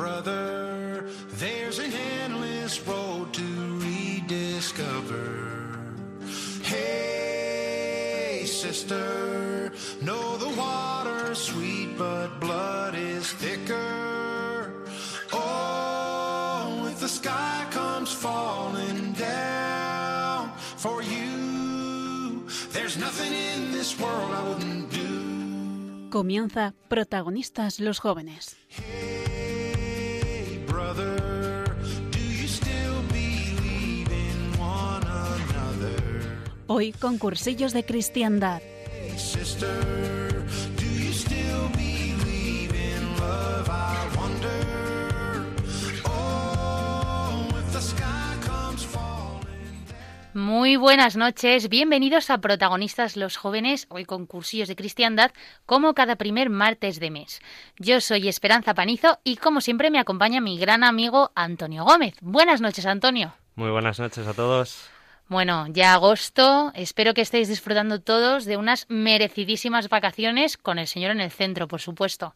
brother, there's an endless road to rediscover. Hey, sister, know the water's sweet, but blood is thicker. Oh, if the sky comes falling down for you, there's nothing in this world I wouldn't do. Comienza Protagonistas los jóvenes. Hoy con cursillos de cristiandad. Muy buenas noches, bienvenidos a Protagonistas los Jóvenes, hoy con cursillos de cristiandad, como cada primer martes de mes. Yo soy Esperanza Panizo y como siempre me acompaña mi gran amigo Antonio Gómez. Buenas noches, Antonio. Muy buenas noches a todos. Bueno, ya agosto, espero que estéis disfrutando todos de unas merecidísimas vacaciones con el Señor en el centro, por supuesto.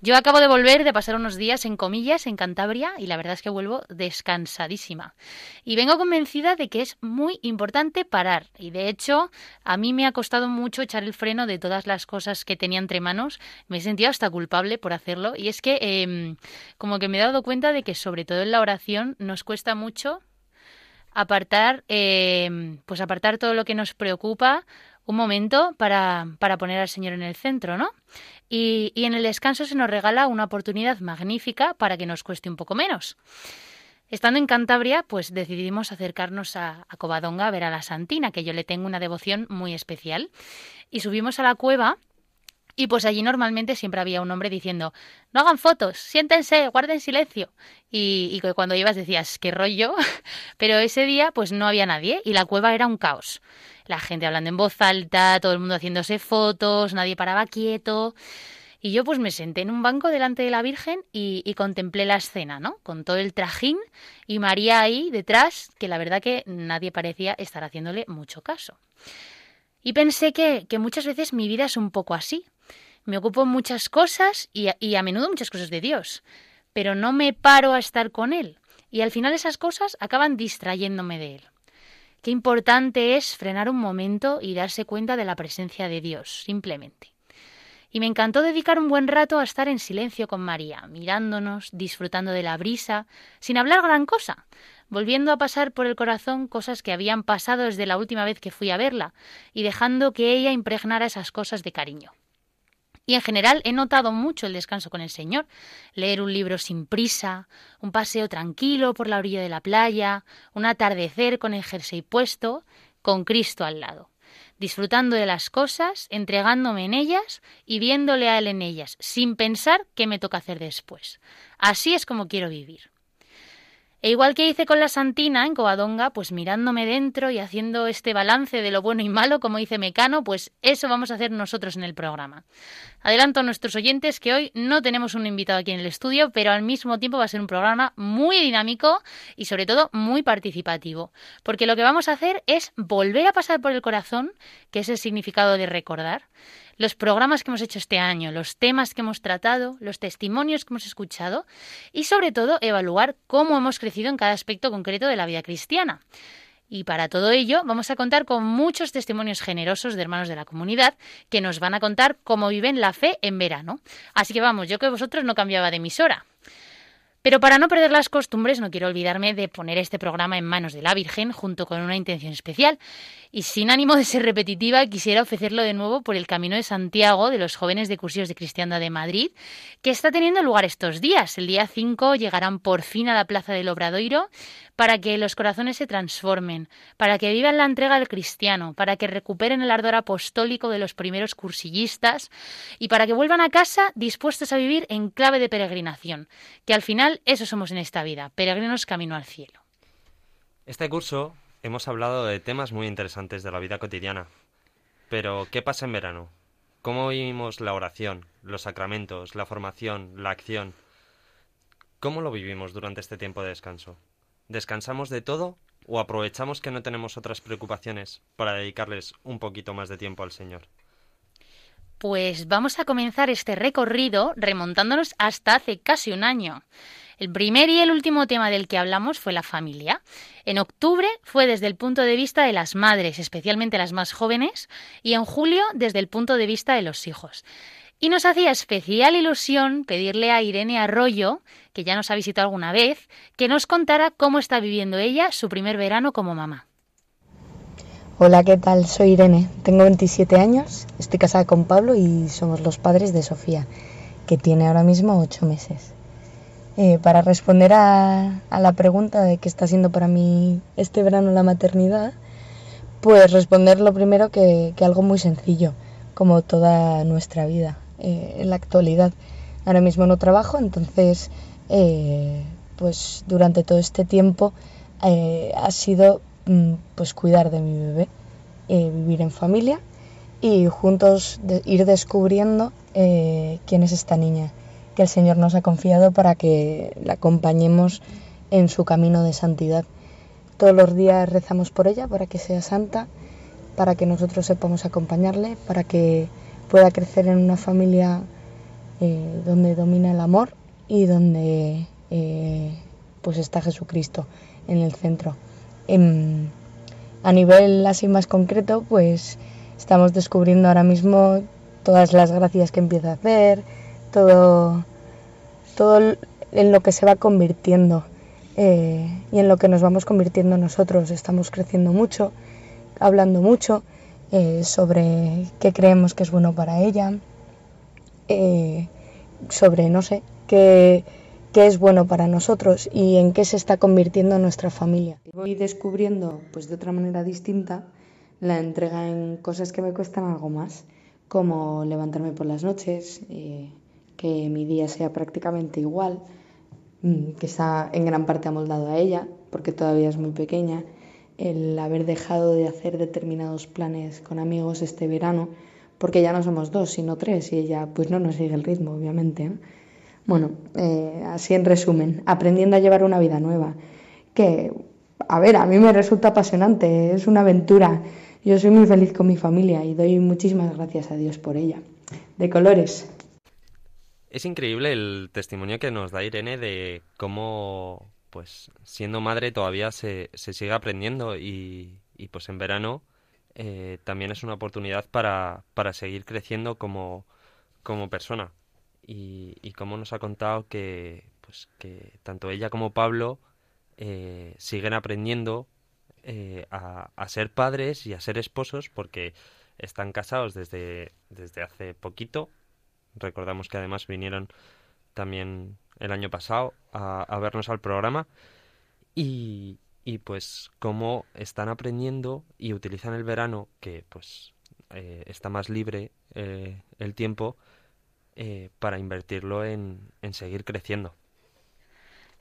Yo acabo de volver de pasar unos días en comillas en Cantabria y la verdad es que vuelvo descansadísima. Y vengo convencida de que es muy importante parar. Y de hecho, a mí me ha costado mucho echar el freno de todas las cosas que tenía entre manos. Me he sentido hasta culpable por hacerlo. Y es que eh, como que me he dado cuenta de que sobre todo en la oración nos cuesta mucho apartar, eh, pues apartar todo lo que nos preocupa un momento para, para poner al Señor en el centro, ¿no? Y, y en el descanso se nos regala una oportunidad magnífica para que nos cueste un poco menos. Estando en Cantabria, pues decidimos acercarnos a, a Covadonga a ver a la Santina, que yo le tengo una devoción muy especial. Y subimos a la cueva y pues allí normalmente siempre había un hombre diciendo, no hagan fotos, siéntense, guarden silencio. Y, cuando ibas decías, qué rollo. Pero ese día pues no había nadie y la cueva era un caos. La gente hablando en voz alta, todo el mundo haciéndose fotos, nadie paraba quieto. Y yo pues me senté en un banco delante de la Virgen y, y, contemplé la escena, ¿no? Con todo el trajín y María ahí detrás, que la verdad que nadie parecía estar haciéndole mucho caso. Y pensé que, que muchas veces mi vida es un poco así. Me ocupo muchas cosas y, y a menudo muchas cosas de Dios, pero no me paro a estar con Él. Y al final esas cosas acaban distrayéndome de Él. Qué importante es frenar un momento y darse cuenta de la presencia de Dios, simplemente. Y me encantó dedicar un buen rato a estar en silencio con María, mirándonos, disfrutando de la brisa, sin hablar gran cosa, volviendo a pasar por el corazón cosas que habían pasado desde la última vez que fui a verla, y dejando que ella impregnara esas cosas de cariño. Y en general he notado mucho el descanso con el Señor. Leer un libro sin prisa, un paseo tranquilo por la orilla de la playa, un atardecer con el jersey puesto, con Cristo al lado. Disfrutando de las cosas, entregándome en ellas y viéndole a Él en ellas, sin pensar qué me toca hacer después. Así es como quiero vivir. E igual que hice con la Santina en Covadonga, pues mirándome dentro y haciendo este balance de lo bueno y malo, como dice Mecano, pues eso vamos a hacer nosotros en el programa. Adelanto a nuestros oyentes que hoy no tenemos un invitado aquí en el estudio, pero al mismo tiempo va a ser un programa muy dinámico y sobre todo muy participativo, porque lo que vamos a hacer es volver a pasar por el corazón, que es el significado de recordar, los programas que hemos hecho este año, los temas que hemos tratado, los testimonios que hemos escuchado y sobre todo evaluar cómo hemos crecido en cada aspecto concreto de la vida cristiana. Y para todo ello vamos a contar con muchos testimonios generosos de hermanos de la comunidad que nos van a contar cómo viven la fe en verano. Así que vamos, yo que vosotros no cambiaba de emisora. Pero para no perder las costumbres, no quiero olvidarme de poner este programa en manos de la Virgen junto con una intención especial. Y sin ánimo de ser repetitiva, quisiera ofrecerlo de nuevo por el Camino de Santiago de los jóvenes de Cursillos de Cristiandad de Madrid, que está teniendo lugar estos días. El día 5 llegarán por fin a la Plaza del Obradoiro para que los corazones se transformen, para que vivan la entrega del cristiano, para que recuperen el ardor apostólico de los primeros cursillistas y para que vuelvan a casa dispuestos a vivir en clave de peregrinación, que al final eso somos en esta vida, peregrinos camino al cielo. Este curso hemos hablado de temas muy interesantes de la vida cotidiana. Pero, ¿qué pasa en verano? ¿Cómo vivimos la oración, los sacramentos, la formación, la acción? ¿Cómo lo vivimos durante este tiempo de descanso? ¿Descansamos de todo o aprovechamos que no tenemos otras preocupaciones para dedicarles un poquito más de tiempo al Señor? Pues vamos a comenzar este recorrido remontándonos hasta hace casi un año. El primer y el último tema del que hablamos fue la familia. En octubre fue desde el punto de vista de las madres, especialmente las más jóvenes, y en julio desde el punto de vista de los hijos. Y nos hacía especial ilusión pedirle a Irene Arroyo, que ya nos ha visitado alguna vez, que nos contara cómo está viviendo ella su primer verano como mamá. Hola, ¿qué tal? Soy Irene, tengo 27 años, estoy casada con Pablo y somos los padres de Sofía, que tiene ahora mismo 8 meses. Eh, para responder a, la pregunta de qué está siendo para mí este verano la maternidad, pues responder lo primero que, algo muy sencillo, como toda nuestra vida eh, en la actualidad. Ahora mismo no trabajo, entonces eh, pues durante todo este tiempo ha sido pues cuidar de mi bebé, eh, vivir en familia y juntos ir descubriendo eh, quién es esta niña que el Señor nos ha confiado para que la acompañemos en su camino de santidad. Todos los días rezamos por ella para que sea santa, para que nosotros sepamos acompañarle, para que pueda crecer en una familia eh, donde domina el amor y donde pues está Jesucristo en el centro a nivel así más concreto, pues estamos descubriendo ahora mismo todas las gracias que empieza a hacer, todo, todo en lo que se va convirtiendo eh, y en lo que nos vamos convirtiendo nosotros. Estamos creciendo mucho, hablando mucho eh, sobre qué creemos que es bueno para ella, eh, sobre, no sé, qué qué es bueno para nosotros y en qué se está convirtiendo nuestra familia. Voy descubriendo, pues de otra manera distinta, la entrega en cosas que me cuestan algo más, como levantarme por las noches, eh, que mi día sea prácticamente igual, mm, que está en gran parte amoldado a ella, porque todavía es muy pequeña, el haber dejado de hacer determinados planes con amigos este verano, porque ya no somos dos, sino tres, y ella pues no nos sigue el ritmo, obviamente. Bueno, eh, así en resumen, aprendiendo a llevar una vida nueva, que, a ver, a mí me resulta apasionante, es una aventura. Yo soy muy feliz con mi familia y doy muchísimas gracias a Dios por ella. De colores. Es increíble el testimonio que nos da Irene de cómo, pues, siendo madre todavía se, se sigue aprendiendo y, pues en verano eh, también es una oportunidad para, para seguir creciendo como, como persona y, y cómo nos ha contado que, pues, que tanto ella como Pablo eh, siguen aprendiendo eh, a, ser padres y a ser esposos porque están casados desde, desde hace poquito. Recordamos que además vinieron también el año pasado a, a vernos al programa y, y pues cómo están aprendiendo y utilizan el verano que pues eh, está más libre el tiempo eh, para invertirlo en, en seguir creciendo.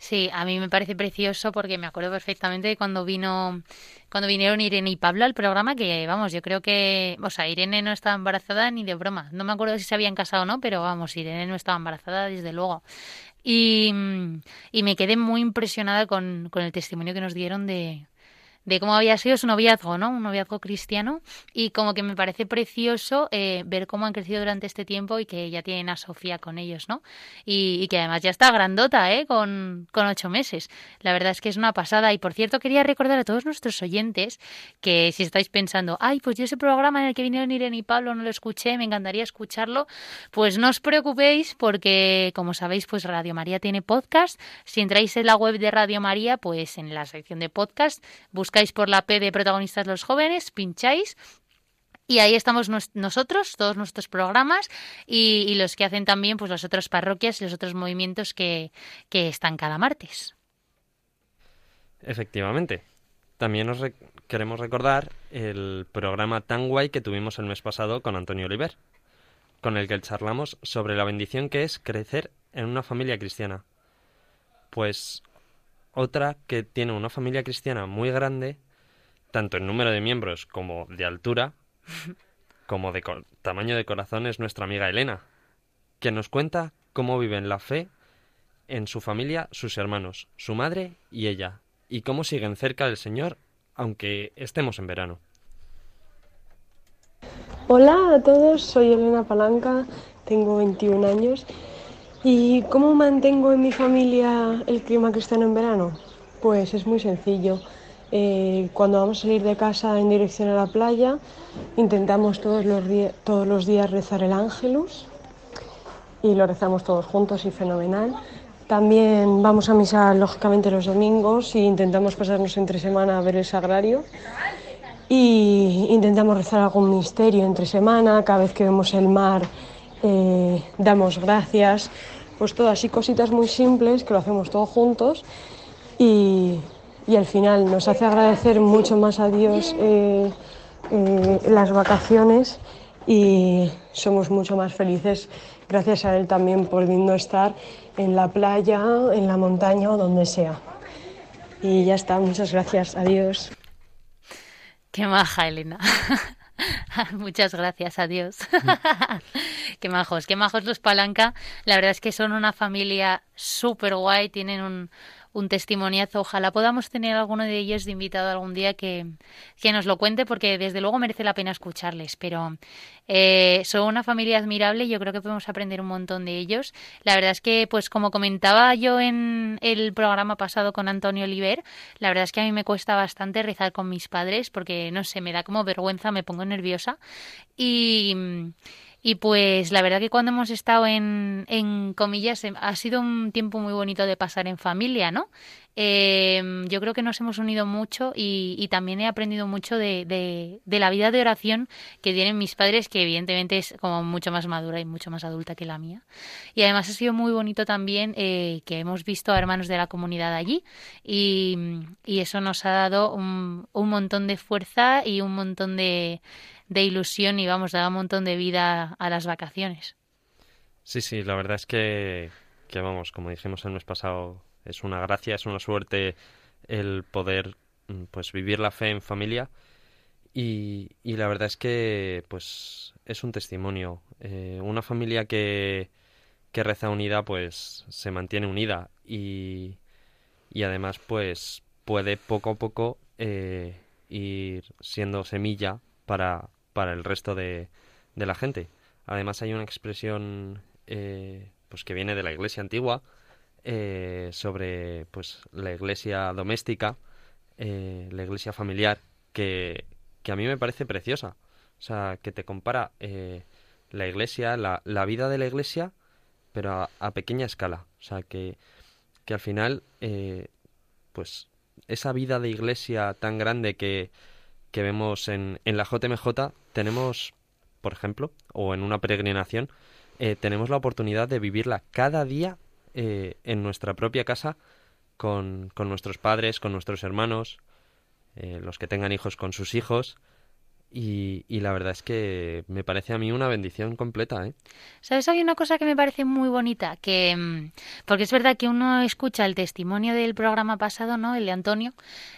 Sí, a mí me parece precioso porque me acuerdo perfectamente de cuando vino, cuando vinieron Irene y Pablo al programa, que vamos, yo creo que, o sea, Irene no estaba embarazada ni de broma. No me acuerdo si se habían casado o no, pero vamos, Irene no estaba embarazada desde luego. Y, y me quedé muy impresionada con, con el testimonio que nos dieron de, de cómo había sido su noviazgo, ¿no? Un noviazgo cristiano y como que me parece precioso eh, ver cómo han crecido durante este tiempo y que ya tienen a Sofía con ellos, ¿no? Y, que además ya está grandota, ¿eh? Con, con ocho meses. La verdad es que es una pasada y por cierto quería recordar a todos nuestros oyentes que si estáis pensando, ay, pues yo ese programa en el que vinieron Irene y Pablo no lo escuché, me encantaría escucharlo, pues no os preocupéis porque como sabéis, pues Radio María tiene podcast. Si entráis en la web de Radio María, pues en la sección de podcast buscáis por la P de protagonistas los jóvenes, pincháis y ahí estamos nosotros, todos nuestros programas y, los que hacen también pues las otras parroquias y los otros movimientos que, que están cada martes. Efectivamente. También os queremos recordar el programa tan guay que tuvimos el mes pasado con Antonio Oliver, con el que charlamos sobre la bendición que es crecer en una familia cristiana. Pues otra que tiene una familia cristiana muy grande, tanto en número de miembros como de altura, como de tamaño de corazón, es nuestra amiga Elena, que nos cuenta cómo viven la fe en su familia sus hermanos, su madre y ella, y cómo siguen cerca del Señor aunque estemos en verano. Hola a todos, soy Elena Palanca, tengo 21 años ¿Y cómo mantengo en mi familia el clima cristiano en verano? Pues es muy sencillo. Eh, cuando vamos a salir de casa en dirección a la playa, intentamos todos los, todos los días rezar el ángelus y lo rezamos todos juntos y fenomenal. También vamos a misa lógicamente los domingos y intentamos pasarnos entre semana a ver el sagrario y intentamos rezar algún misterio entre semana, cada vez que vemos el mar eh, damos gracias, pues todo así cositas muy simples que lo hacemos todos juntos y, y al final nos hace agradecer mucho más a Dios eh, eh, las vacaciones y somos mucho más felices gracias a Él también pudiendo estar en la playa, en la montaña o donde sea. Y ya está, muchas gracias, adiós. Qué maja, Elena. Muchas gracias, adiós. qué majos, qué majos los Palanca. La verdad es que son una familia súper guay, tienen un, un testimoniazo. Ojalá podamos tener alguno de ellos de invitado algún día que, que nos lo cuente, porque desde luego merece la pena escucharles. Pero eh, son una familia admirable y yo creo que podemos aprender un montón de ellos. La verdad es que, pues como comentaba yo en el programa pasado con Antonio Oliver, la verdad es que a mí me cuesta bastante rezar con mis padres porque, no sé, me da como vergüenza, me pongo nerviosa. Y y pues la verdad que cuando hemos estado en, en comillas em, ha sido un tiempo muy bonito de pasar en familia, ¿no? Eh, yo creo que nos hemos unido mucho y, y también he aprendido mucho de, de, de, la vida de oración que tienen mis padres, que evidentemente es como mucho más madura y mucho más adulta que la mía. Y además ha sido muy bonito también eh, que hemos visto a hermanos de la comunidad allí y, y eso nos ha dado un, un montón de fuerza y un montón de de ilusión y vamos, da un montón de vida a las vacaciones. Sí, sí, la verdad es que, que vamos, como dijimos el mes pasado, es una gracia, es una suerte el poder mm, pues vivir la fe en familia y, y la verdad es que pues es un testimonio. Eh, una familia que, que reza unida pues se mantiene unida y, y además pues puede poco a poco eh, ir siendo semilla para, para el resto de, de la gente. Además hay una expresión eh, pues que viene de la iglesia antigua eh, sobre pues la iglesia doméstica, eh, la iglesia familiar, que, que, a mí me parece preciosa. O sea, que te compara la iglesia, la, la, vida de la iglesia, pero a, a, pequeña escala. O sea, que, que al final, pues esa vida de iglesia tan grande que, que vemos en, en la JMJ, tenemos, por ejemplo, o en una peregrinación, eh, tenemos la oportunidad de vivirla cada día eh, en nuestra propia casa con, con, nuestros padres, con nuestros hermanos, eh, los que tengan hijos con sus hijos. Y, y, la verdad es que me parece a mí una bendición completa. ¿eh? ¿Sabes? Hay una cosa que me parece muy bonita, que mm, porque es verdad que uno escucha el testimonio del programa pasado, ¿no? El de Antonio,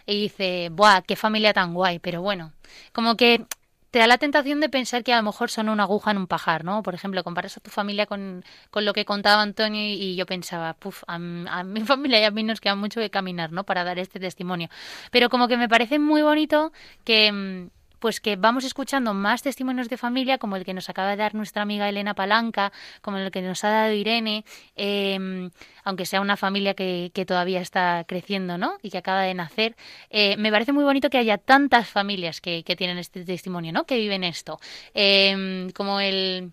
y dice, ¡buah, qué familia tan guay! Pero bueno, como que te da la tentación de pensar que a lo mejor son una aguja en un pajar, ¿no? Por ejemplo, comparas a tu familia con, con lo que contaba Antonio y, yo pensaba, puf, a, a, mi familia y a mí nos queda mucho que caminar, ¿no? Para dar este testimonio. Pero como que me parece muy bonito que mm, pues que vamos escuchando más testimonios de familia, como el que nos acaba de dar nuestra amiga Elena Palanca, como el que nos ha dado Irene, eh, aunque sea una familia que, que, todavía está creciendo, ¿no? Y que acaba de nacer. Eh, me parece muy bonito que haya tantas familias que, que tienen este testimonio, ¿no? Que viven esto. Eh, como el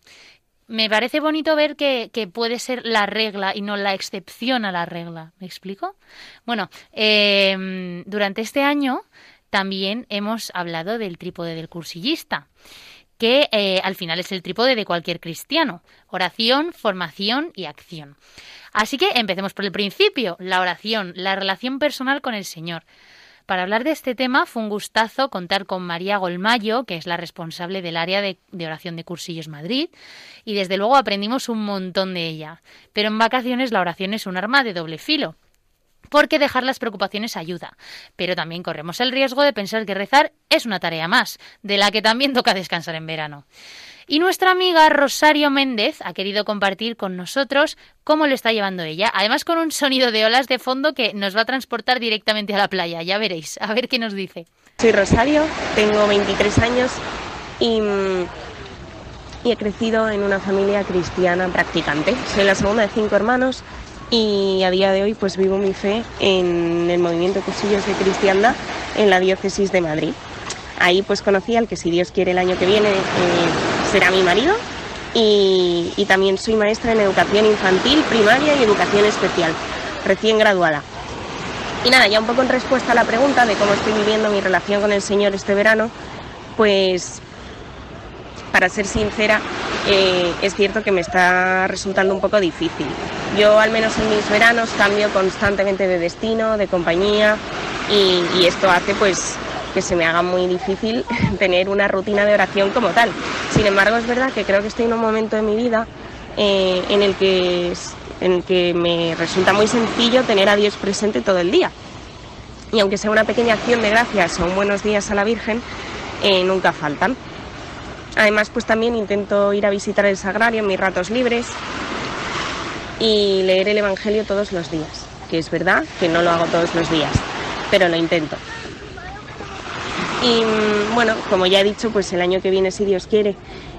me parece bonito ver que, que, puede ser la regla y no la excepción a la regla. ¿Me explico? Bueno, eh, durante este año también hemos hablado del trípode del cursillista, que eh, al final es el trípode de cualquier cristiano. Oración, formación y acción. Así que empecemos por el principio, la oración, la relación personal con el Señor. Para hablar de este tema fue un gustazo contar con María Golmayo, que es la responsable del área de, de, oración de Cursillos Madrid, y desde luego aprendimos un montón de ella. Pero en vacaciones la oración es un arma de doble filo porque dejar las preocupaciones ayuda. Pero también corremos el riesgo de pensar que rezar es una tarea más, de la que también toca descansar en verano. Y nuestra amiga Rosario Méndez ha querido compartir con nosotros cómo lo está llevando ella, además con un sonido de olas de fondo que nos va a transportar directamente a la playa, ya veréis, a ver qué nos dice. Soy Rosario, tengo 23 años y y he crecido en una familia cristiana practicante. Soy la segunda de cinco hermanos y a día de hoy pues vivo mi fe en el movimiento Cursillos de Cristiandad en la diócesis de Madrid. Ahí pues conocí al que si Dios quiere el año que viene eh, será mi marido y también soy maestra en educación infantil, primaria y educación especial, recién graduada. Y nada, ya un poco en respuesta a la pregunta de cómo estoy viviendo mi relación con el Señor este verano, pues para ser sincera, eh, es cierto que me está resultando un poco difícil. Yo al menos en mis veranos cambio constantemente de destino, de compañía y, esto hace pues que se me haga muy difícil tener una rutina de oración como tal. Sin embargo, es verdad que creo que estoy en un momento de mi vida eh, en, el que, en el que me resulta muy sencillo tener a Dios presente todo el día. Y aunque sea una pequeña acción de gracias o un buenos días a la Virgen, eh, nunca faltan. Además, pues también intento ir a visitar el sagrario en mis ratos libres y leer el Evangelio todos los días, que es verdad que no lo hago todos los días, pero lo intento. Y mm, bueno, como ya he dicho, pues el año que viene, si Dios quiere,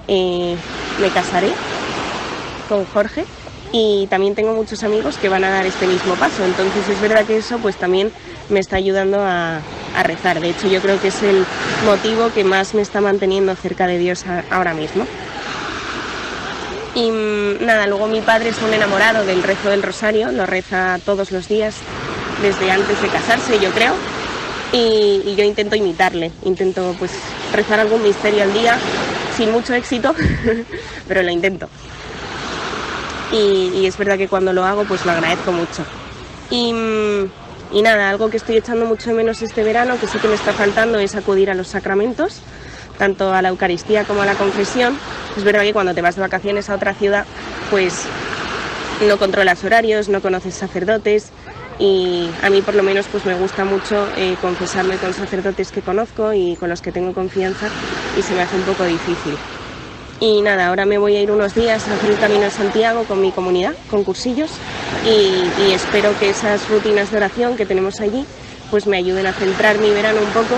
eh, me casaré con Jorge y también tengo muchos amigos que van a dar este mismo paso. Entonces es verdad que eso pues también me está ayudando a, rezar. De hecho yo creo que es el motivo que más me está manteniendo cerca de Dios ahora mismo. Y mm, nada, luego mi padre es un enamorado del rezo del rosario, lo reza todos los días desde antes de casarse, yo creo. Y, y yo intento imitarle, intento pues rezar algún misterio al día, sin mucho éxito, pero lo intento. Y, y es verdad que cuando lo hago pues lo agradezco mucho. Y, mm, y nada, algo que estoy echando mucho menos este verano, que sí que me está faltando, es acudir a los sacramentos, tanto a la Eucaristía como a la confesión. Es verdad que cuando te vas de vacaciones a otra ciudad, pues no controlas horarios, no conoces sacerdotes y a mí por lo menos pues me gusta mucho eh, confesarme con sacerdotes que conozco y con los que tengo confianza y se me hace un poco difícil. Y nada, ahora me voy a ir unos días a hacer el Camino de Santiago con mi comunidad, con cursillos, y, espero que esas rutinas de oración que tenemos allí pues me ayuden a centrar mi verano un poco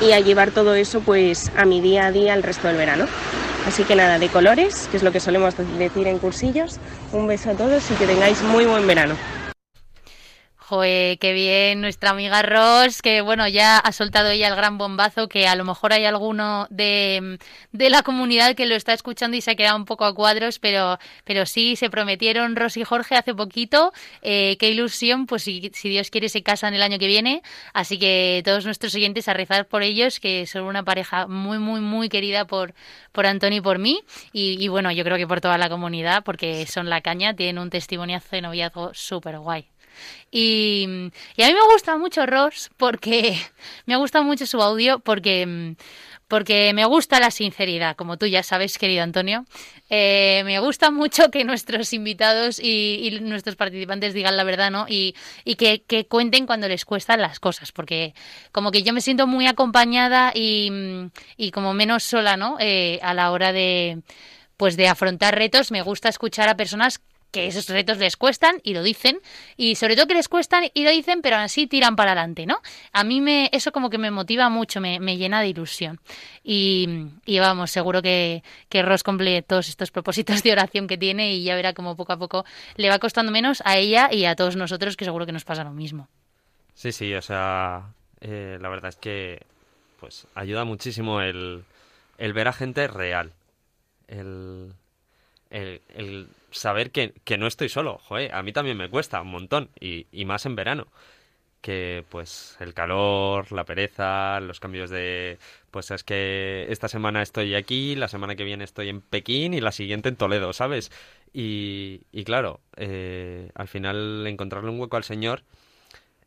y a llevar todo eso pues a mi día a día el resto del verano. Así que nada, de colores, que es lo que solemos decir en cursillos, un beso a todos y que tengáis muy buen verano. Joder, qué bien nuestra amiga Ross, que bueno, ya ha soltado ella el gran bombazo, que a lo mejor hay alguno de, de la comunidad que lo está escuchando y se ha quedado un poco a cuadros, pero, pero sí, se prometieron Ross y Jorge hace poquito, eh, qué ilusión, pues si, si Dios quiere se casan el año que viene, así que todos nuestros oyentes a rezar por ellos, que son una pareja muy, muy, muy querida por, por Antonio y por mí, y, y bueno, yo creo que por toda la comunidad, porque son la caña, tienen un testimoniazo de noviazgo súper guay. Y, a mí me gusta mucho Ross porque me ha gustado mucho su audio porque, porque me gusta la sinceridad, como tú ya sabes, querido Antonio. Eh, me gusta mucho que nuestros invitados y, nuestros participantes digan la verdad, ¿no? Y, y que, cuenten cuando les cuestan las cosas, porque como que yo me siento muy acompañada y, y como menos sola, ¿no? Eh, a la hora de pues de afrontar retos, me gusta escuchar a personas que esos retos les cuestan y lo dicen y sobre todo que les cuestan y lo dicen pero así tiran para adelante no a mí me eso como que me motiva mucho me, me llena de ilusión. Y, y, vamos seguro que, que Ross cumple todos estos propósitos de oración que tiene y ya verá como poco a poco le va costando menos a ella y a todos nosotros que seguro que nos pasa lo mismo. Sí sí o sea eh, la verdad es que pues ayuda muchísimo el, el ver a gente real. El, el, el saber que, que, no estoy solo. Joder, a mí también me cuesta un montón. Y, y, más en verano. Que pues el calor, la pereza, los cambios de... Pues es que esta semana estoy aquí, la semana que viene estoy en Pekín y la siguiente en Toledo, ¿sabes? Y, y claro, eh, al final encontrarle un hueco al Señor,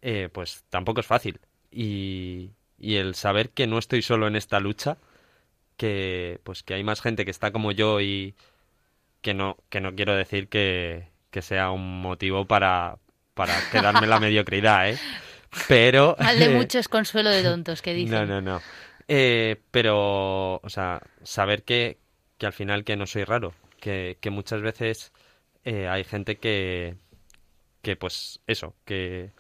eh, pues tampoco es fácil. Y, y el saber que no estoy solo en esta lucha, que pues que hay más gente que está como yo y que no, que no quiero decir que, que sea un motivo para, para quedarme la mediocridad, ¿eh? Pero... Al de muchos consuelo de tontos, que dicen. No, no, no. Eh, pero, o sea, saber que, que al final que no soy raro, que, que muchas veces eh, hay gente que, que pues eso, que,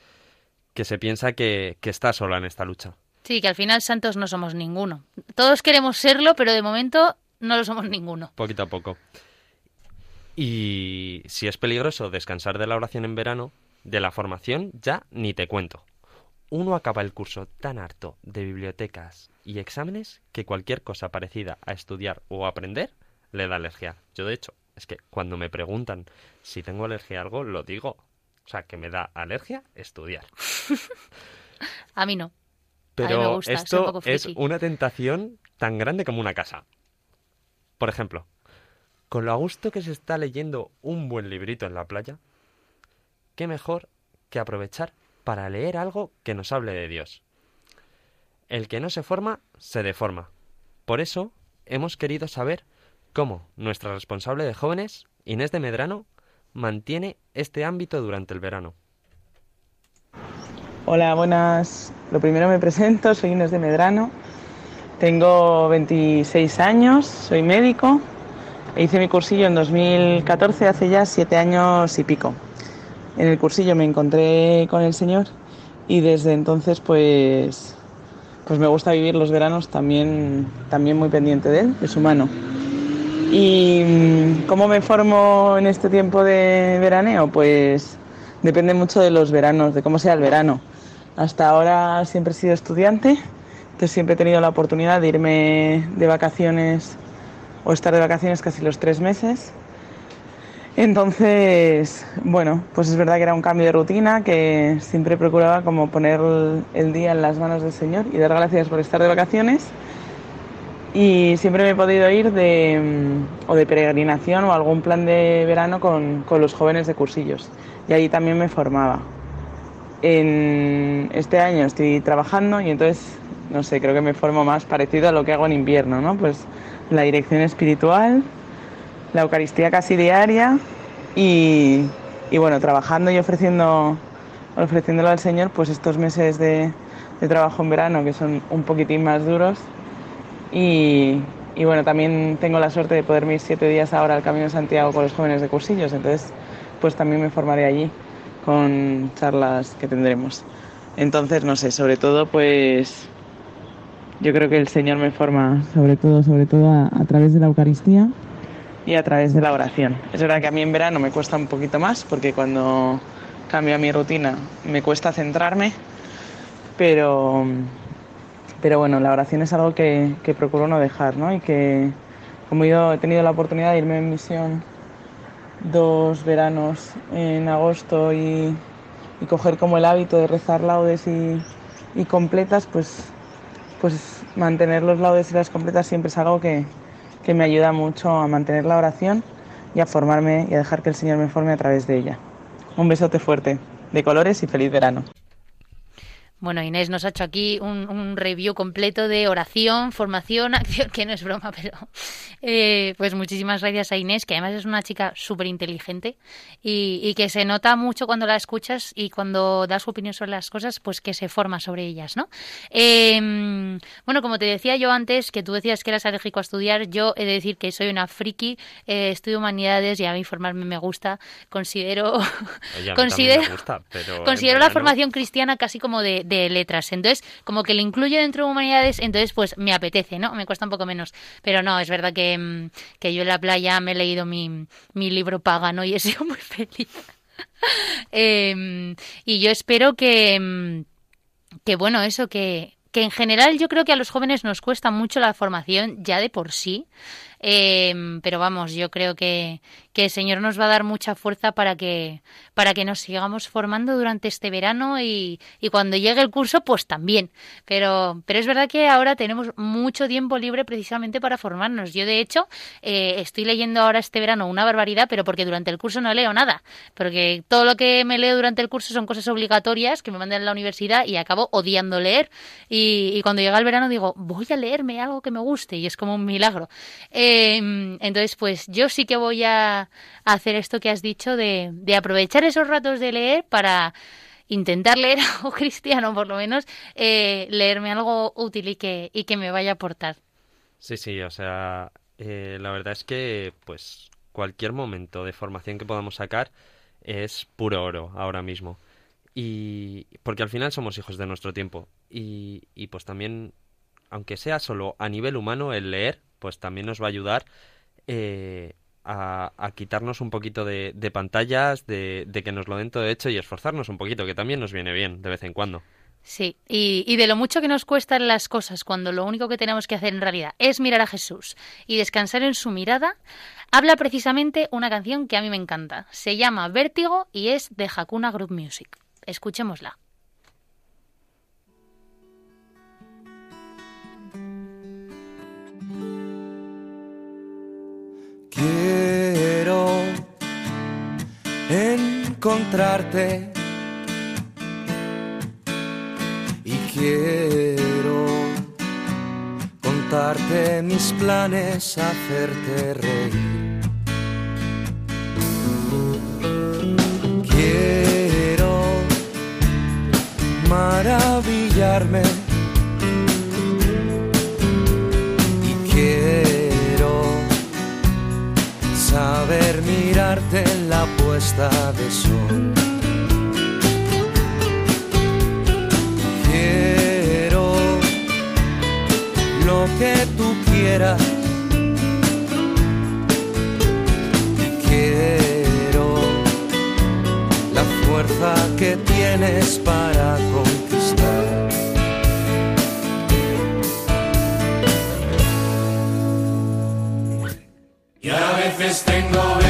que se piensa que, que está sola en esta lucha. Sí, que al final santos no somos ninguno. Todos queremos serlo, pero de momento no lo somos ninguno. Poquito a poco. Y si es peligroso descansar de la oración en verano, de la formación ya ni te cuento. Uno acaba el curso tan harto de bibliotecas y exámenes que cualquier cosa parecida a estudiar o aprender le da alergia. Yo, de hecho, es que cuando me preguntan si tengo alergia a algo, lo digo. O sea, que me da alergia estudiar. a mí no. Pero esto es una tentación tan grande como una casa. Por ejemplo, con lo a gusto que se está leyendo un buen librito en la playa, qué mejor que aprovechar para leer algo que nos hable de Dios. El que no se forma, se deforma. Por eso hemos querido saber cómo nuestra responsable de jóvenes, Inés de Medrano, mantiene este ámbito durante el verano. Hola, buenas. Lo primero me presento, soy Inés de Medrano, tengo 26 años, soy médico, hice mi cursillo en 2014, hace ya siete años y pico. En el cursillo me encontré con el Señor y desde entonces pues, pues me gusta vivir los veranos también, también muy pendiente de él, de su mano. ¿Y cómo me formo en este tiempo de veraneo? Pues depende mucho de los veranos, de cómo sea el verano. Hasta ahora siempre he sido estudiante, entonces siempre he tenido la oportunidad de irme de vacaciones o estar de vacaciones casi los tres meses. Entonces, bueno, pues es verdad que era un cambio de rutina que siempre procuraba como poner el día en las manos del Señor y dar gracias por estar de vacaciones y siempre me he podido ir de, mm, o de peregrinación o algún plan de verano con, con, los jóvenes de cursillos y ahí también me formaba. En este año estoy trabajando y entonces, no sé, creo que me formo más parecido a lo que hago en invierno, ¿no? Pues la dirección espiritual, la Eucaristía casi diaria y, y bueno, trabajando y ofreciendo, ofreciéndolo al Señor, pues estos meses de, de trabajo en verano que son un poquitín más duros y, bueno, también tengo la suerte de poder ir siete días ahora al Camino de Santiago con los jóvenes de cursillos, entonces pues también me formaré allí con charlas que tendremos. Entonces, no sé, sobre todo pues yo creo que el Señor me forma sobre todo, sobre todo a, a través de la Eucaristía y a través de la oración. Es verdad que a mí en verano me cuesta un poquito más porque cuando cambio mi rutina me cuesta centrarme, pero pero bueno, la oración es algo que, que procuro no dejar, ¿no? Y que como yo he tenido la oportunidad de irme en misión dos veranos en agosto y, y coger como el hábito de rezar laudes y, y, completas, pues, pues mantener los laudes y las completas siempre es algo que, que me ayuda mucho a mantener la oración y a formarme y a dejar que el Señor me forme a través de ella. Un besote fuerte, de colores y feliz verano. Bueno, Inés nos ha hecho aquí un, review completo de oración, formación, acción, que no es broma, pero eh, pues muchísimas gracias a Inés, que además es una chica súper inteligente y, que se nota mucho cuando la escuchas y cuando da su opinión sobre las cosas, pues que se forma sobre ellas, ¿no? Em, bueno, como te decía yo antes, que tú decías que eras alérgico a estudiar, yo he de decir que soy una friki, eh, estudio humanidades y a mí formarme me gusta, considero, considero, considero la formación cristiana casi como de de letras. Entonces, como que lo incluyo dentro de humanidades, entonces pues me apetece, ¿no? Me cuesta un poco menos. Pero no, es verdad que, mm, que yo en la playa me he leído mi, mi libro pagano y he sido muy feliz. eh, y yo espero que, mm, que bueno, eso, que, que en general yo creo que a los jóvenes nos cuesta mucho la formación ya de por sí. Eh, pero vamos, yo creo que, que el Señor nos va a dar mucha fuerza para que, para que nos sigamos formando durante este verano y, y cuando llegue el curso, pues también. Pero, pero es verdad que ahora tenemos mucho tiempo libre precisamente para formarnos. Yo, de hecho, eh, estoy leyendo ahora este verano una barbaridad, pero porque durante el curso no leo nada. Porque todo lo que me leo durante el curso son cosas obligatorias que me mandan a la universidad y acabo odiando leer. Y, y cuando llega el verano digo, voy a leerme algo que me guste y es como un milagro. Em, entonces, pues yo sí que voy a, hacer esto que has dicho de, aprovechar esos ratos de leer para intentar leer algo cristiano, por lo menos, eh, leerme algo útil y que, y que me vaya a aportar. Sí, sí, o sea, eh, la verdad es que, pues, cualquier momento de formación que podamos sacar es puro oro ahora mismo. Y porque al final somos hijos de nuestro tiempo. Y, y pues también, aunque sea solo a nivel humano, el leer pues también nos va a ayudar eh, a, quitarnos un poquito de, pantallas, de, de que nos lo den todo hecho y esforzarnos un poquito, que también nos viene bien de vez en cuando. Sí, y, y de lo mucho que nos cuestan las cosas cuando lo único que tenemos que hacer en realidad es mirar a Jesús y descansar en su mirada, habla precisamente una canción que a mí me encanta. Se llama Vértigo y es de Hakuna Group Music. Escuchémosla. Quiero encontrarte y quiero contarte mis planes, hacerte reír. Quiero maravillarme mirarte en la puesta de sol. Quiero lo que tú quieras. Quiero la fuerza que tienes para conquistar. Y a veces tengo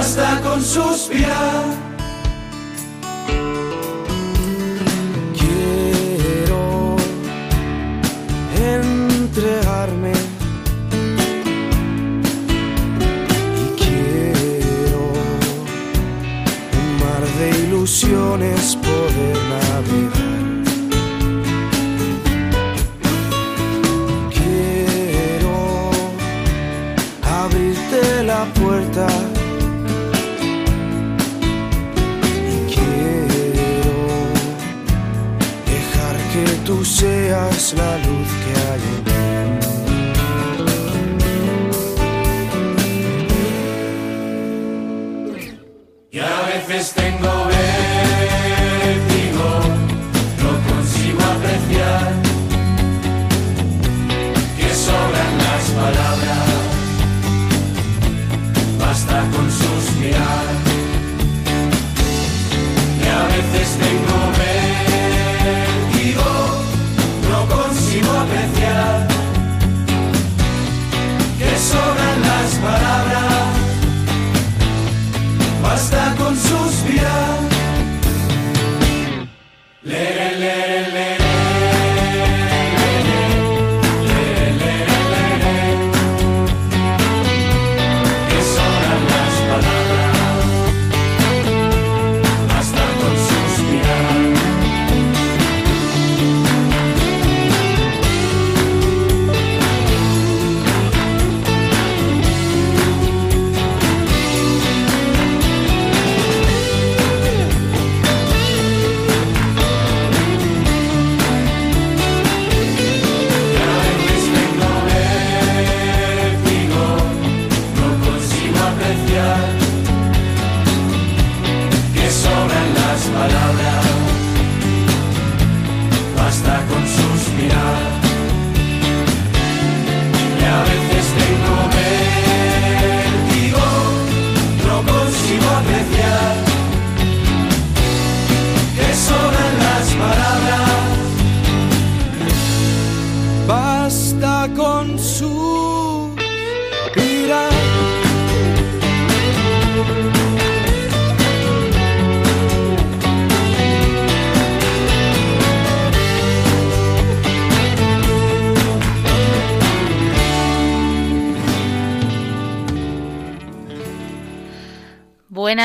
basta con suspirar. Quiero entregarme y quiero un mar de ilusiones poder navegar. Tú seas la luz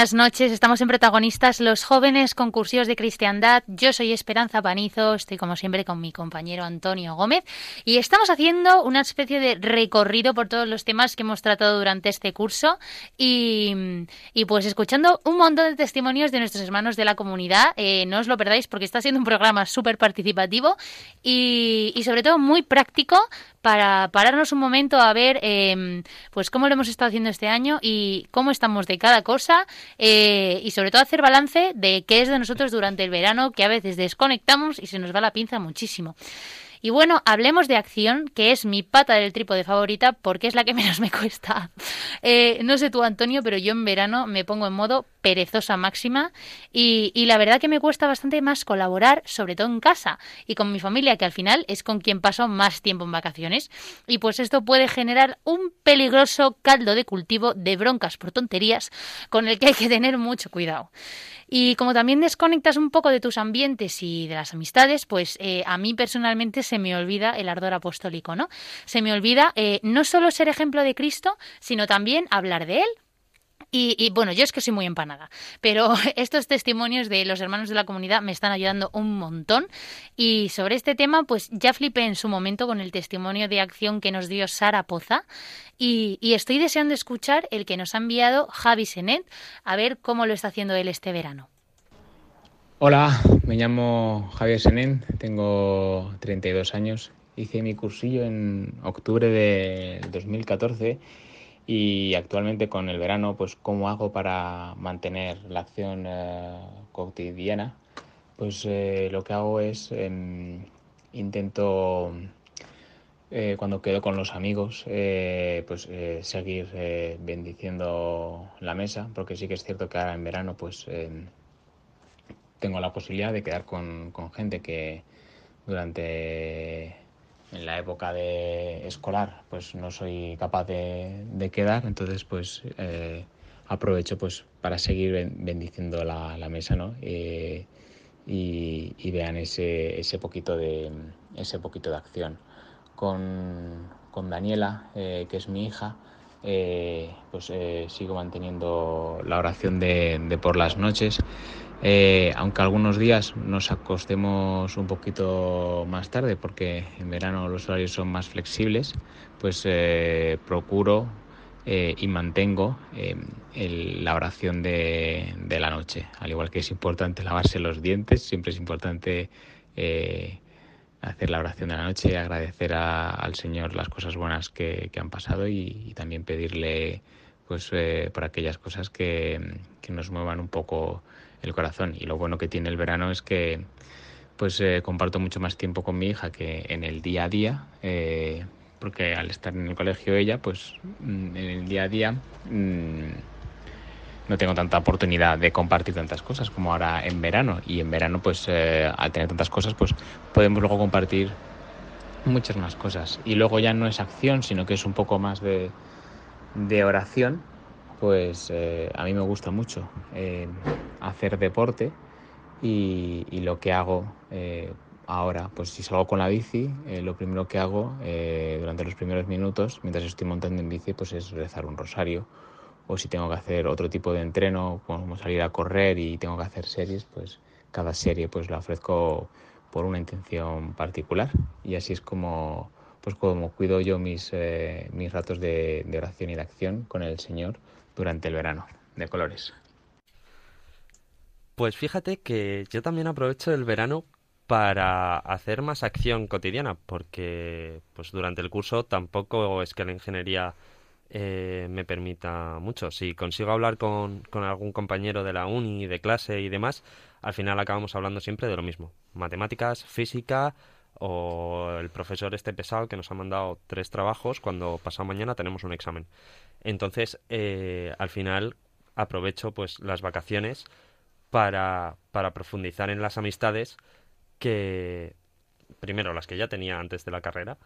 buenas noches. Estamos en protagonistas los jóvenes concursos de cristiandad. Yo soy Esperanza Panizo, estoy como siempre con mi compañero Antonio Gómez y estamos haciendo una especie de recorrido por todos los temas que hemos tratado durante este curso y, y pues escuchando un montón de testimonios de nuestros hermanos de la comunidad. Eh, no os lo perdáis porque está siendo un programa súper participativo y sobre todo muy práctico para pararnos un momento a ver eh, pues cómo lo hemos estado haciendo este año y cómo estamos de cada cosa eh, y sobre todo hacer balance de qué es de nosotros durante el verano que a veces desconectamos y se nos va la pinza muchísimo. Y bueno, hablemos de acción, que es mi pata del trípode favorita, porque es la que menos me cuesta. Eh, no sé tú, Antonio, pero yo en verano me pongo en modo perezosa máxima y, la verdad que me cuesta bastante más colaborar, sobre todo en casa y con mi familia, que al final es con quien paso más tiempo en vacaciones. Y pues esto puede generar un peligroso caldo de cultivo de broncas por tonterías con el que hay que tener mucho cuidado. Y como también desconectas un poco de tus ambientes y de las amistades, pues eh, a mí personalmente se me olvida el ardor apostólico, ¿no? Se me olvida eh, no solo ser ejemplo de Cristo, sino también hablar de Él, y, bueno, yo es que soy muy empanada, pero estos testimonios de los hermanos de la comunidad me están ayudando un montón. Y sobre este tema, pues ya flipé en su momento con el testimonio de acción que nos dio Sara Poza. Y, y estoy deseando escuchar el que nos ha enviado Javi Senet, a ver cómo lo está haciendo él este verano. Hola, me llamo Javier Senén, tengo 32 años. Hice mi cursillo en octubre de 2014 y actualmente con el verano, pues cómo hago para mantener la acción eh, cotidiana, pues eh, lo que hago es eh, intento eh, cuando quedo con los amigos, pues seguir bendiciendo la mesa, porque sí que es cierto que ahora en verano, pues tengo la posibilidad de quedar con, con gente que durante en la época de escolar pues no soy capaz de, de quedar entonces pues eh, aprovecho pues para seguir bendiciendo la, la mesa no eh, y, y, vean ese, ese poquito de ese poquito de acción. Con, con Daniela eh, que es mi hija pues sigo manteniendo la oración de, de por las noches eh, aunque algunos días nos acostemos un poquito más tarde porque en verano los horarios son más flexibles, pues eh, procuro eh, y mantengo el, la oración de, la noche. Al igual que es importante lavarse los dientes, siempre es importante hacer la oración de la noche, agradecer a, al Señor las cosas buenas que, han pasado y, también pedirle pues por aquellas cosas que, que nos muevan un poco el corazón. Y lo bueno que tiene el verano es que pues eh, comparto mucho más tiempo con mi hija que en el día a día, eh, porque al estar en el colegio ella, pues mm, en el día a día mmm, no tengo tanta oportunidad de compartir tantas cosas como ahora en verano. Y en verano, pues eh, al tener tantas cosas, pues podemos luego compartir muchas más cosas. Y luego ya no es acción, sino que es un poco más de, de oración pues eh, a mí me gusta mucho eh, hacer deporte y, lo que hago eh, ahora, pues si salgo con la bici, lo primero que hago durante los primeros minutos, mientras estoy montando en bici, pues es rezar un rosario. O si tengo que hacer otro tipo de entreno, como salir a correr y tengo que hacer series, pues cada serie pues la ofrezco por una intención particular. Y así es como, pues como cuido yo mis, mis ratos de, de oración y de acción con el Señor durante el verano de colores. Pues fíjate que yo también aprovecho el verano para hacer más acción cotidiana, porque pues durante el curso tampoco es que la ingeniería eh, me permita mucho. Si consigo hablar con, con, algún compañero de la uni, de clase y demás, al final acabamos hablando siempre de lo mismo. Matemáticas, física o el profesor este pesado que nos ha mandado tres trabajos cuando pasado mañana tenemos un examen. Entonces, eh, al final aprovecho pues las vacaciones para, para profundizar en las amistades que primero las que ya tenía antes de la carrera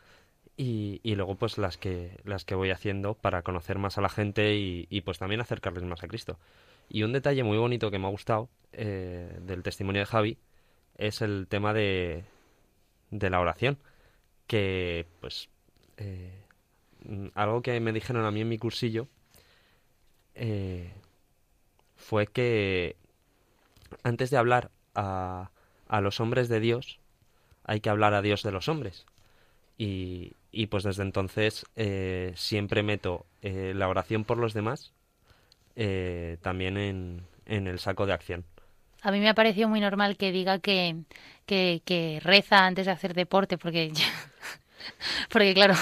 y, y, luego pues las que las que voy haciendo para conocer más a la gente y, pues también acercarles más a Cristo. Y un detalle muy bonito que me ha gustado eh, del testimonio de Javi es el tema de, de la oración, que pues eh, algo que me dijeron a mí en mi cursillo eh, fue que antes de hablar a, a los hombres de Dios, hay que hablar a Dios de los hombres. Y, y pues desde entonces eh, siempre meto eh, la oración por los demás eh, también en, en el saco de acción. A mí me ha parecido muy normal que diga que, que, reza antes de hacer deporte, porque, porque claro,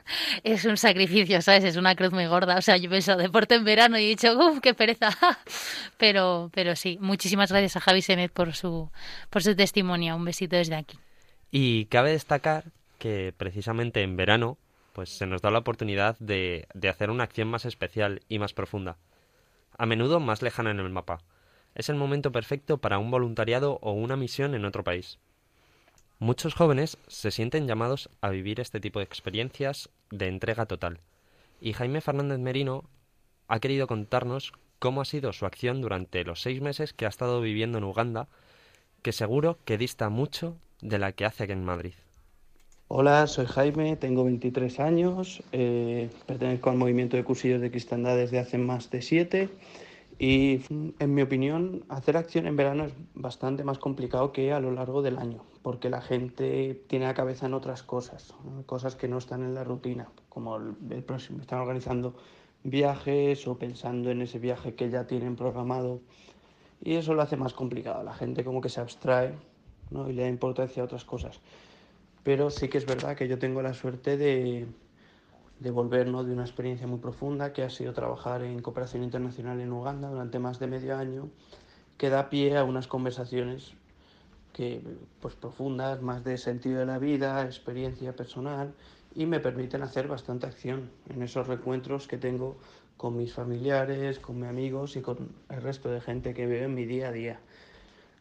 es un sacrificio, ¿sabes? Es una cruz muy gorda. O sea, yo he pensado deporte en verano y he dicho, uff, qué pereza. pero, pero sí, muchísimas gracias a Javi Senet por su, por su testimonio. Un besito desde aquí. Y cabe destacar que precisamente en verano pues se nos da la oportunidad de, de hacer una acción más especial y más profunda, a menudo más lejana en el mapa. Es el momento perfecto para un voluntariado o una misión en otro país. Muchos jóvenes se sienten llamados a vivir este tipo de experiencias de entrega total, y Jaime Fernández Merino ha querido contarnos cómo ha sido su acción durante los seis meses que ha estado viviendo en Uganda, que seguro que dista mucho de la que hace aquí en Madrid. Hola, soy Jaime, tengo 23 años, eh, pertenezco al movimiento de cursillos de cristiandad desde hace más de 7 y en mi opinión hacer acción en verano es bastante más complicado que a lo largo del año porque la gente tiene la cabeza en otras cosas, cosas que no están en la rutina, como el, el próximo, están organizando viajes o pensando en ese viaje que ya tienen programado y eso lo hace más complicado, la gente como que se abstrae ¿no? y le da importancia a otras cosas pero sí que es verdad que yo tengo la suerte de, de volver ¿no? de una experiencia muy profunda que ha sido trabajar en cooperación internacional en Uganda durante más de medio año, que da pie a unas conversaciones que, pues, profundas, más de sentido de la vida, experiencia personal, y me permiten hacer bastante acción en esos recuentros que tengo con mis familiares, con mis amigos y con el resto de gente que veo en mi día a día.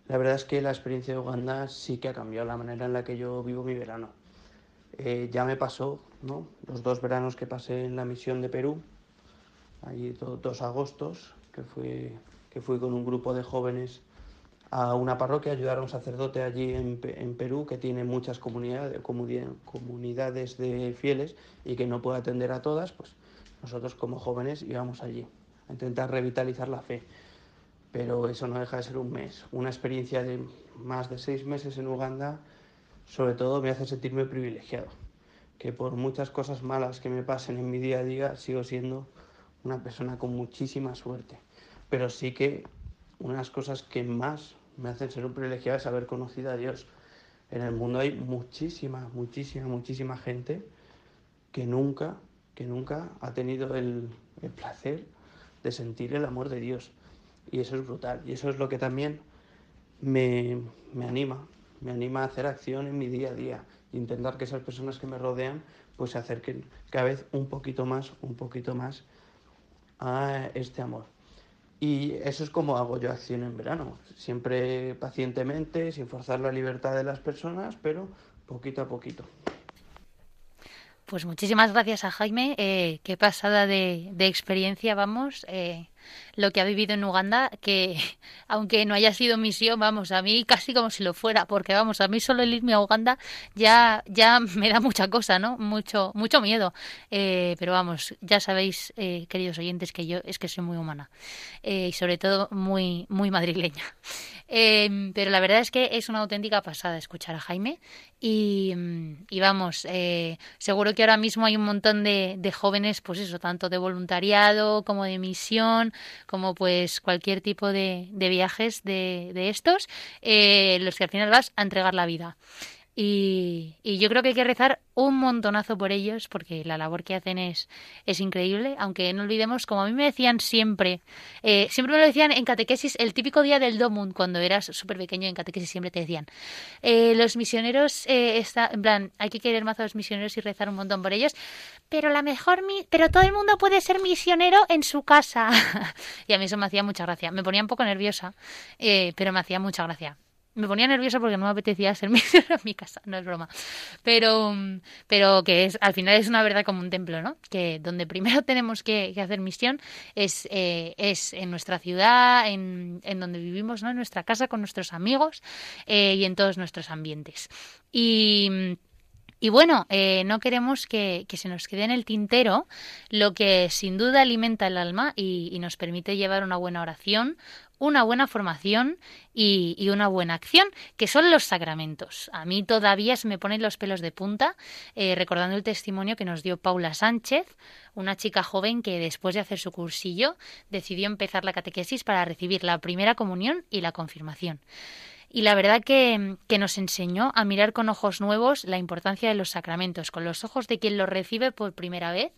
La verdad es que la experiencia de Uganda sí que ha cambiado la manera en la que yo vivo mi verano. Eh, ya me pasó, ¿no? Los dos veranos que pasé en la misión de Perú, allí do, dos agostos, que fui, que fui con un grupo de jóvenes a una parroquia, ayudar a un sacerdote allí en, en Perú que tiene muchas comunidades, comunidades de fieles y que no puede atender a todas, pues nosotros como jóvenes íbamos allí a intentar revitalizar la fe pero eso no deja de ser un mes. Una experiencia de más de seis meses en Uganda, sobre todo me hace sentirme privilegiado, que por muchas cosas malas que me pasen en mi día a día, sigo siendo una persona con muchísima suerte. Pero sí que unas cosas que más me hacen ser un privilegiado es haber conocido a Dios. En el mundo hay muchísima, muchísima, muchísima gente que nunca, que nunca ha tenido el, el placer de sentir el amor de Dios y eso es brutal. Y eso es lo que también me, me, anima, me anima a hacer acción en mi día a día, intentar que esas personas que me rodean pues se acerquen cada vez un poquito más, un poquito más a este amor. Y eso es como hago yo acción en verano, siempre pacientemente, sin forzar la libertad de las personas, pero poquito a poquito. Pues muchísimas gracias a Jaime. Eh, qué pasada de, de experiencia, vamos. Eh, lo que ha vivido en Uganda, que aunque no haya sido misión, vamos, a mí casi como si lo fuera, porque vamos, a mí solo el irme a Uganda ya, ya me da mucha cosa, ¿no? Mucho, mucho miedo. Eh, pero vamos, ya sabéis, eh, queridos oyentes, que yo es que soy muy humana eh, y sobre todo muy, muy madrileña. Eh, pero la verdad es que es una auténtica pasada escuchar a Jaime y, y vamos, eh, seguro que ahora mismo hay un montón de, de, jóvenes, pues eso, tanto de voluntariado como de misión, como pues cualquier tipo de, de viajes de, de estos, eh, los que al final vas a entregar la vida. Y, yo creo que hay que rezar un montonazo por ellos porque la labor que hacen es, es increíble, aunque no olvidemos, como a mí me decían siempre, eh, siempre me lo decían en catequesis, el típico día del Domund, cuando eras súper pequeño en catequesis siempre te decían, eh, los misioneros, eh, está, en plan, hay que querer más a los misioneros y rezar un montón por ellos, pero la mejor, mi pero todo el mundo puede ser misionero en su casa. y a mí eso me hacía mucha gracia, me ponía un poco nerviosa, eh, pero me hacía mucha gracia me ponía nerviosa porque no me apetecía ser misionero en mi casa, no es broma. Pero, pero que es, al final es una verdad como un templo, ¿no? Que donde primero tenemos que, que hacer misión es, eh, es en nuestra ciudad, en, en, donde vivimos, ¿no? En nuestra casa, con nuestros amigos eh, y en todos nuestros ambientes. Y Y bueno, eh, no queremos que, se nos quede en el tintero lo que sin duda alimenta el alma y, nos permite llevar una buena oración, una buena formación y, una buena acción, que son los sacramentos. A mí todavía se me ponen los pelos de punta eh, recordando el testimonio que nos dio Paula Sánchez, una chica joven que después de hacer su cursillo decidió empezar la catequesis para recibir la primera comunión y la confirmación y la verdad que, nos enseñó a mirar con ojos nuevos la importancia de los sacramentos, con los ojos de quien los recibe por primera vez,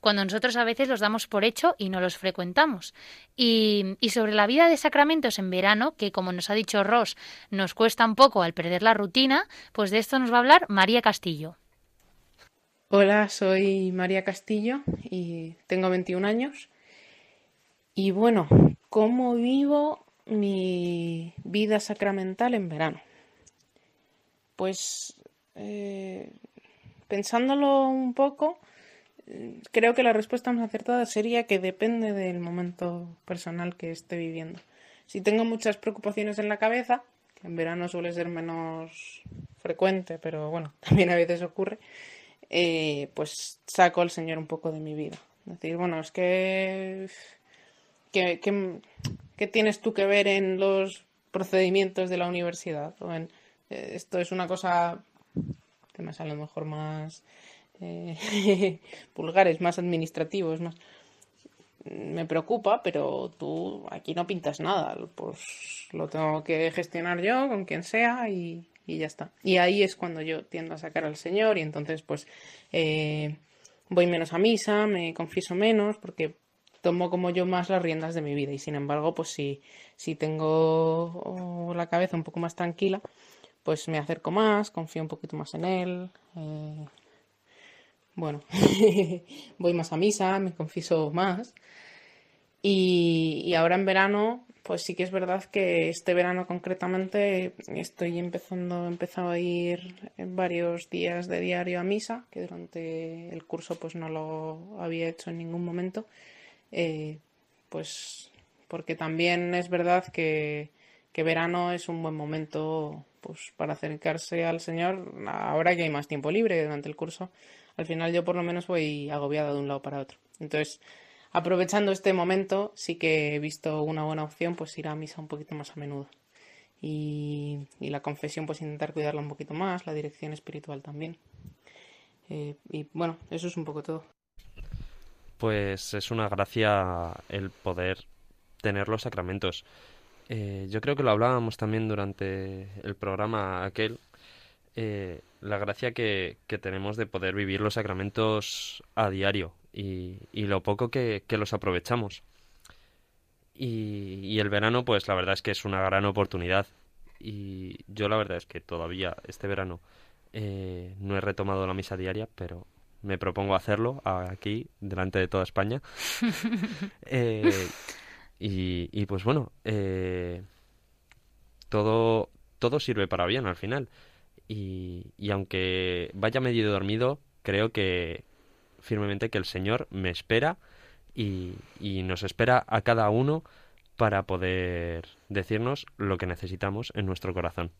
cuando nosotros a veces los damos por hecho y no los frecuentamos. Y, y sobre la vida de sacramentos en verano, que como nos ha dicho Ross, nos cuesta un poco al perder la rutina, pues de esto nos va a hablar María Castillo. Hola, soy María Castillo y tengo 21 años. Y bueno, ¿cómo vivo mi vida sacramental en verano? Pues eh, pensándolo un poco, creo que la respuesta más acertada sería que depende del momento personal que esté viviendo. Si tengo muchas preocupaciones en la cabeza, que en verano suele ser menos frecuente, pero bueno, también a veces ocurre, eh, pues saco al Señor un poco de mi vida. Decir, bueno, es que, que, ¿Qué tienes tú que ver en los procedimientos de la universidad? Eh, esto es una cosa, temas a lo mejor más eh, vulgares, más administrativos, más me preocupa, pero tú aquí no pintas nada, pues lo tengo que gestionar yo con quien sea y, ya está. Y ahí es cuando yo tiendo a sacar al Señor y entonces pues eh, voy menos a misa, me confieso menos, porque tomo como yo más las riendas de mi vida. Y sin embargo pues si, si tengo la cabeza un poco más tranquila pues me acerco más, confío un poquito más en él, eh, bueno, voy más a misa, me confieso más. Y, y ahora en verano pues sí que es verdad que este verano concretamente estoy empezando, he a ir en varios días de diario a misa, que durante el curso pues no lo había hecho en ningún momento eh, pues porque también es verdad que, verano es un buen momento pues para acercarse al Señor ahora que hay más tiempo libre durante el curso. Al final yo por lo menos voy agobiada de un lado para otro. Entonces, aprovechando este momento, sí que he visto una buena opción pues ir a misa un poquito más a menudo. Y, la confesión pues intentar cuidarla un poquito más, la dirección espiritual también. Eh, y bueno, eso es un poco todo pues es una gracia el poder tener los sacramentos. Eh, yo creo que lo hablábamos también durante el programa aquel, eh, la gracia que, tenemos de poder vivir los sacramentos a diario y, lo poco que, los aprovechamos. Y, el verano, pues la verdad es que es una gran oportunidad. Y yo la verdad es que todavía este verano eh, no he retomado la misa diaria, pero me propongo hacerlo aquí, delante de toda España. Eh, y, pues bueno, eh, todo, todo sirve para bien al final. Y, y aunque vaya medio dormido, creo que firmemente que el Señor me espera y, y nos espera a cada uno para poder decirnos lo que necesitamos en nuestro corazón.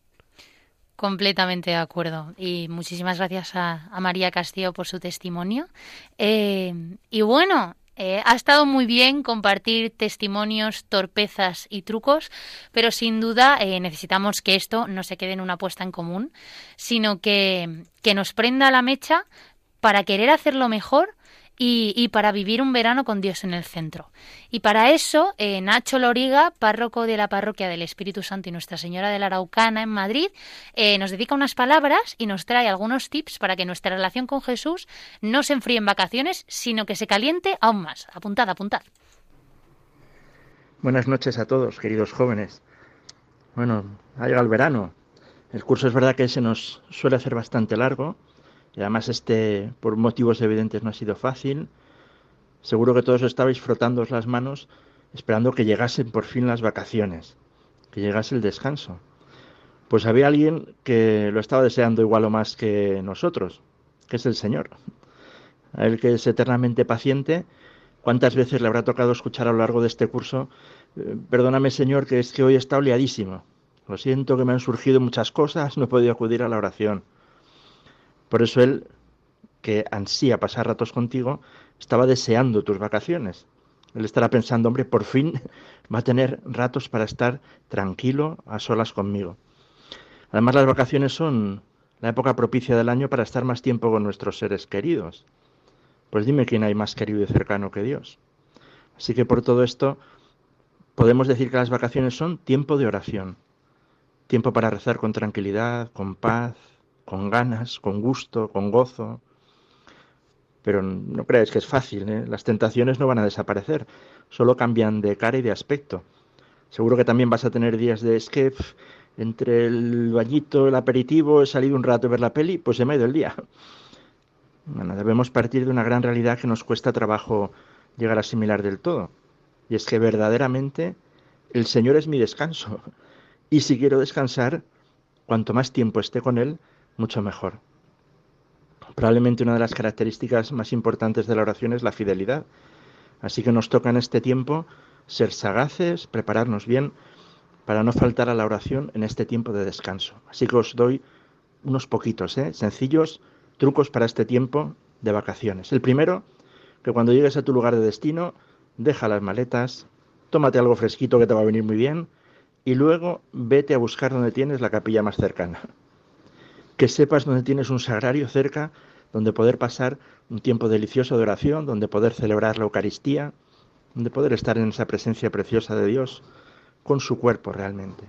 Completamente de acuerdo. Y muchísimas gracias a, María Castillo por su testimonio. Eh, y bueno, eh, ha estado muy bien compartir testimonios, torpezas y trucos, pero sin duda eh, necesitamos que esto no se quede en una apuesta en común, sino que, que nos prenda la mecha para querer hacerlo mejor y, para vivir un verano con Dios en el centro. Y para eso, eh, Nacho Loriga, párroco de la parroquia del Espíritu Santo y Nuestra Señora de la Araucana en Madrid, eh, nos dedica unas palabras y nos trae algunos tips para que nuestra relación con Jesús no se enfríe en vacaciones, sino que se caliente aún más. Apuntad, apuntad. Buenas noches a todos, queridos jóvenes. Bueno, ha llegado el verano. El curso es verdad que se nos suele hacer bastante largo, y además este, por motivos evidentes, no ha sido fácil. Seguro que todos estabais frotando las manos esperando que llegasen por fin las vacaciones, que llegase el descanso. Pues había alguien que lo estaba deseando igual o más que nosotros, que es el Señor. A él que es eternamente paciente, ¿cuántas veces le habrá tocado escuchar a lo largo de este curso? Eh, perdóname Señor, que es que hoy está oleadísimo. Lo siento que me han surgido muchas cosas, no he podido acudir a la oración Por eso él, que ansía pasar ratos contigo, estaba deseando tus vacaciones. Él estará pensando, hombre, por fin va a tener ratos para estar tranquilo a solas conmigo. Además, las vacaciones son la época propicia del año para estar más tiempo con nuestros seres queridos. Pues dime quién hay más querido y cercano que Dios. Así que por todo esto podemos decir que las vacaciones son tiempo de oración, tiempo para rezar con tranquilidad, con paz, con ganas, con gusto, con gozo. Pero no creáis que es fácil, ¿eh? las tentaciones no van a desaparecer, solo cambian de cara y de aspecto. Seguro que también vas a tener días de es que entre el bañito, el aperitivo, he salido un rato a ver la peli, pues se me ha ido el día. Bueno, debemos partir de una gran realidad que nos cuesta trabajo llegar a asimilar del todo. Y es que verdaderamente el Señor es mi descanso. Y si quiero descansar, cuanto más tiempo esté con Él, mucho mejor. Probablemente una de las características más importantes de la oración es la fidelidad. Así que nos toca en este tiempo ser sagaces, prepararnos bien para no faltar a la oración en este tiempo de descanso. Así que os doy unos poquitos, ¿eh? sencillos trucos para este tiempo de vacaciones. El primero, que cuando llegues a tu lugar de destino, deja las maletas, tómate algo fresquito que te va a venir muy bien y luego vete a buscar donde tienes la capilla más cercana. Que sepas donde tienes un sagrario cerca donde poder pasar un tiempo delicioso de oración, donde poder celebrar la Eucaristía, donde poder estar en esa presencia preciosa de Dios con su cuerpo realmente.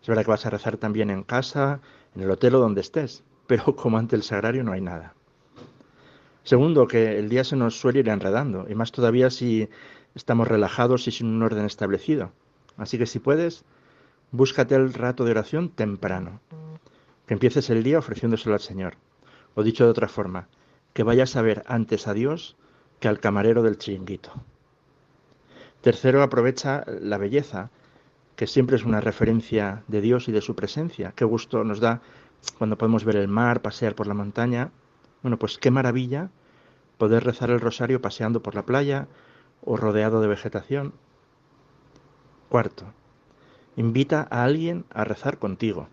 Es verdad que vas a rezar también en casa, en el hotel o donde estés, pero como ante el sagrario no hay nada. Segundo, que el día se nos suele ir enredando, y más todavía si estamos relajados y sin un orden establecido. Así que si puedes, búscate el rato de oración temprano. Que empieces el día ofreciéndoselo al Señor. O dicho de otra forma, que vayas a ver antes a Dios que al camarero del chiringuito. Tercero, aprovecha la belleza, que siempre es una referencia de Dios y de su presencia. Qué gusto nos da cuando podemos ver el mar, pasear por la montaña. Bueno, pues qué maravilla poder rezar el rosario paseando por la playa o rodeado de vegetación. Cuarto, invita a alguien a rezar contigo.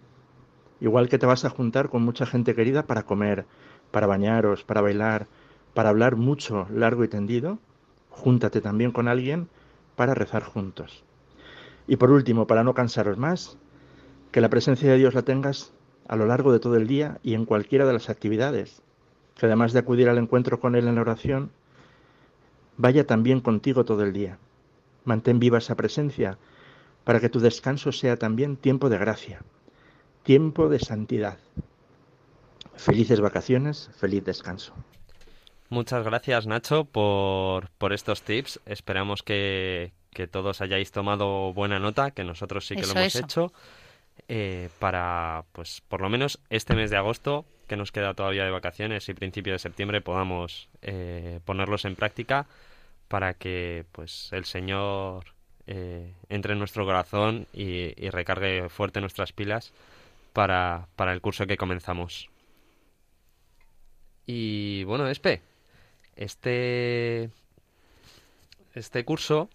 Igual que te vas a juntar con mucha gente querida para comer, para bañaros, para bailar, para hablar mucho, largo y tendido, júntate también con alguien para rezar juntos. Y por último, para no cansaros más, que la presencia de Dios la tengas a lo largo de todo el día y en cualquiera de las actividades, que además de acudir al encuentro con Él en la oración, vaya también contigo todo el día. Mantén viva esa presencia para que tu descanso sea también tiempo de gracia, tiempo de santidad. Felices vacaciones, feliz descanso. Muchas gracias Nacho por, por estos tips. Esperamos que, que, todos hayáis tomado buena nota, que nosotros sí que Eso, lo hemos eso. hecho. eh, para, pues, por lo menos este mes de agosto, que nos queda todavía de vacaciones y principio de septiembre, podamos eh, ponerlos en práctica para que, pues, el Señor eh, entre en nuestro corazón y, y recargue fuerte nuestras pilas para, para el curso que comenzamos. Y bueno, Espe, este, este curso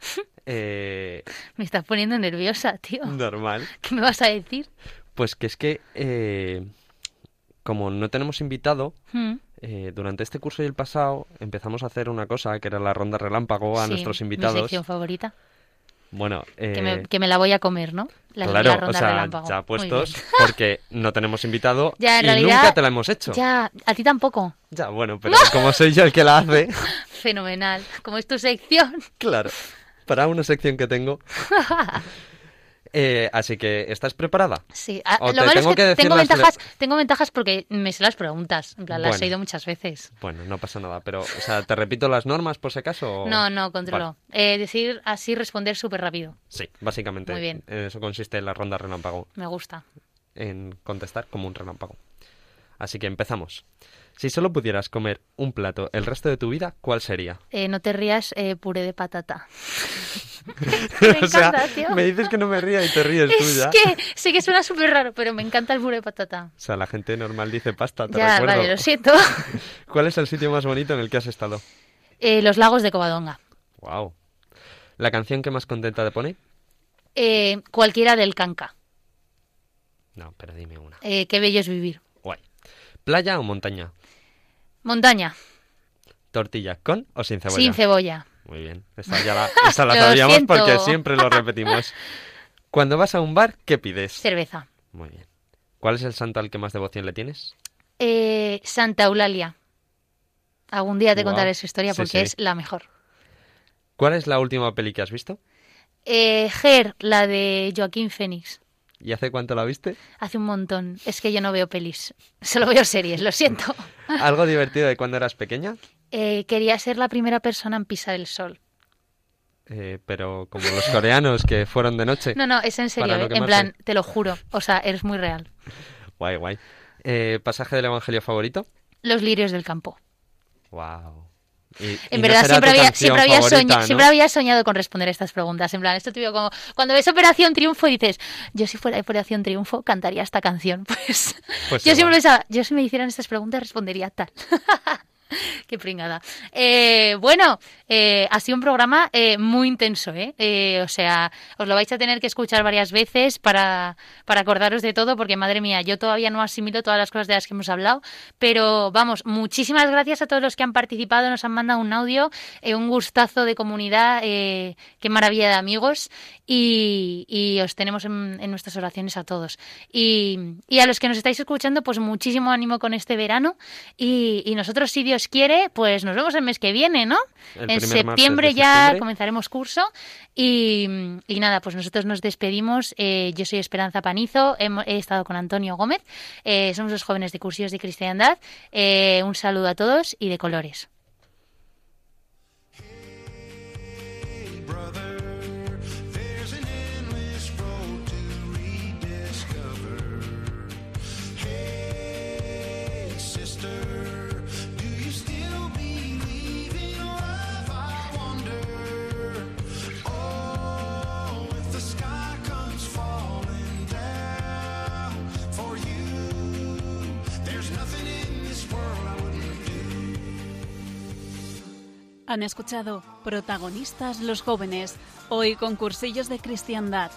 eh, Me estás poniendo nerviosa, tío. normal. ¿Qué me vas a decir? Pues que es que, eh, como no tenemos invitado, Mm. eh, durante este curso y el pasado empezamos a hacer una cosa que era la ronda relámpago a Sí, nuestros Mi invitados. sección favorita. Bueno, Que, me, eh, que me la voy a comer, ¿no? La, claro, la ronda o sea, relámpago. ya puestos, porque no tenemos invitado Ya, y realidad, nunca te la hemos hecho. Ya, a ti tampoco. Ya, bueno, pero como soy yo el que la hace, Fenomenal. Como es tu sección. claro, para una sección que tengo. Eh, así que, ¿estás preparada? Sí, a- O lo te malo tengo es que, que tengo las ventajas, tengo ventajas porque me sé las preguntas, en plan, las he oído muchas veces. Bueno, no pasa nada, pero, o sea, ¿te repito las normas por si acaso? o- No, no, controlo. Vale. Eh, decir así, responder súper rápido. Sí, básicamente. Muy bien. En eso consiste la ronda relámpago. Me gusta. en contestar como un relámpago. Así que empezamos. Si solo pudieras comer un plato el resto de tu vida, ¿cuál sería? Eh, no te rías, eh, puré de patata. me o sea, encanta, tío. me dices que no me ría y te ríes tú Es ya. que sé que suena súper raro, pero me encanta el puré de patata. O sea, la gente normal dice pasta, te Ya, recuerdo. vale, lo siento. ¿Cuál es el sitio más bonito en el que has estado? Eh, los lagos de Covadonga. Wow. ¿La canción que más contenta te pone? Cualquiera del Canca. No, pero dime una. Qué bello es vivir. ¿Playa o montaña? Montaña, ¿Tortilla con o sin cebolla? sin cebolla. Muy bien. Esa, ya la, esa la sabíamos porque siempre lo repetimos. Cuando vas a un bar, ¿qué pides? Cerveza. Muy bien. ¿Cuál es el santo al que más devoción le tienes? Eh, Santa Eulalia. Algún día te contaré su historia Sí, porque sí. es la mejor. ¿Cuál es la última peli que has visto? Eh, Ger, la de Joaquín Phoenix. ¿Y hace cuánto la viste? Hace un montón. Es que yo no veo pelis. Solo veo series, lo siento. ¿Algo divertido de cuando eras pequeña? Eh, quería ser la primera persona en pisar el sol. Eh, pero como los coreanos que fueron de noche. No, no, es en serio. No eh, en plan, te lo juro. O sea, eres muy real. Guay, guay. Eh, ¿Pasaje del Evangelio favorito? Los lirios del campo. Wow. Y- En y verdad, siempre había, siempre, había favorita, soña- ¿no? siempre había soñado con responder estas preguntas. En plan, esto te digo como cuando ves Operación Triunfo y dices, yo si fuera Operación Triunfo cantaría esta canción. Pues, Pues yo igual. siempre pensaba, yo si me hicieran estas preguntas respondería tal. Qué pringada. Eh, bueno, eh, ha sido un programa eh, muy intenso, ¿eh? O sea, os lo vais a tener que escuchar varias veces para, para acordaros de todo, porque madre mía, yo todavía no asimilo todas las cosas de las que hemos hablado. Pero vamos, muchísimas gracias a todos los que han participado, nos han mandado un audio, un gustazo de comunidad, qué maravilla de amigos. Y, os tenemos en, nuestras oraciones a todos. Y, a los que nos estáis escuchando, pues muchísimo ánimo con este verano. Y, nosotros, si quiere, pues nos vemos el mes que viene, ¿no? El en septiembre ya septiembre. comenzaremos curso. Y, y nada, pues nosotros nos despedimos. Eh, yo soy Esperanza Panizo, he, estado con Antonio Gómez. Eh, somos los jóvenes de Cursillos de Cristiandad. Eh, un saludo a todos y de colores. Han escuchado Protagonistas los jóvenes, hoy con cursillos de cristiandad.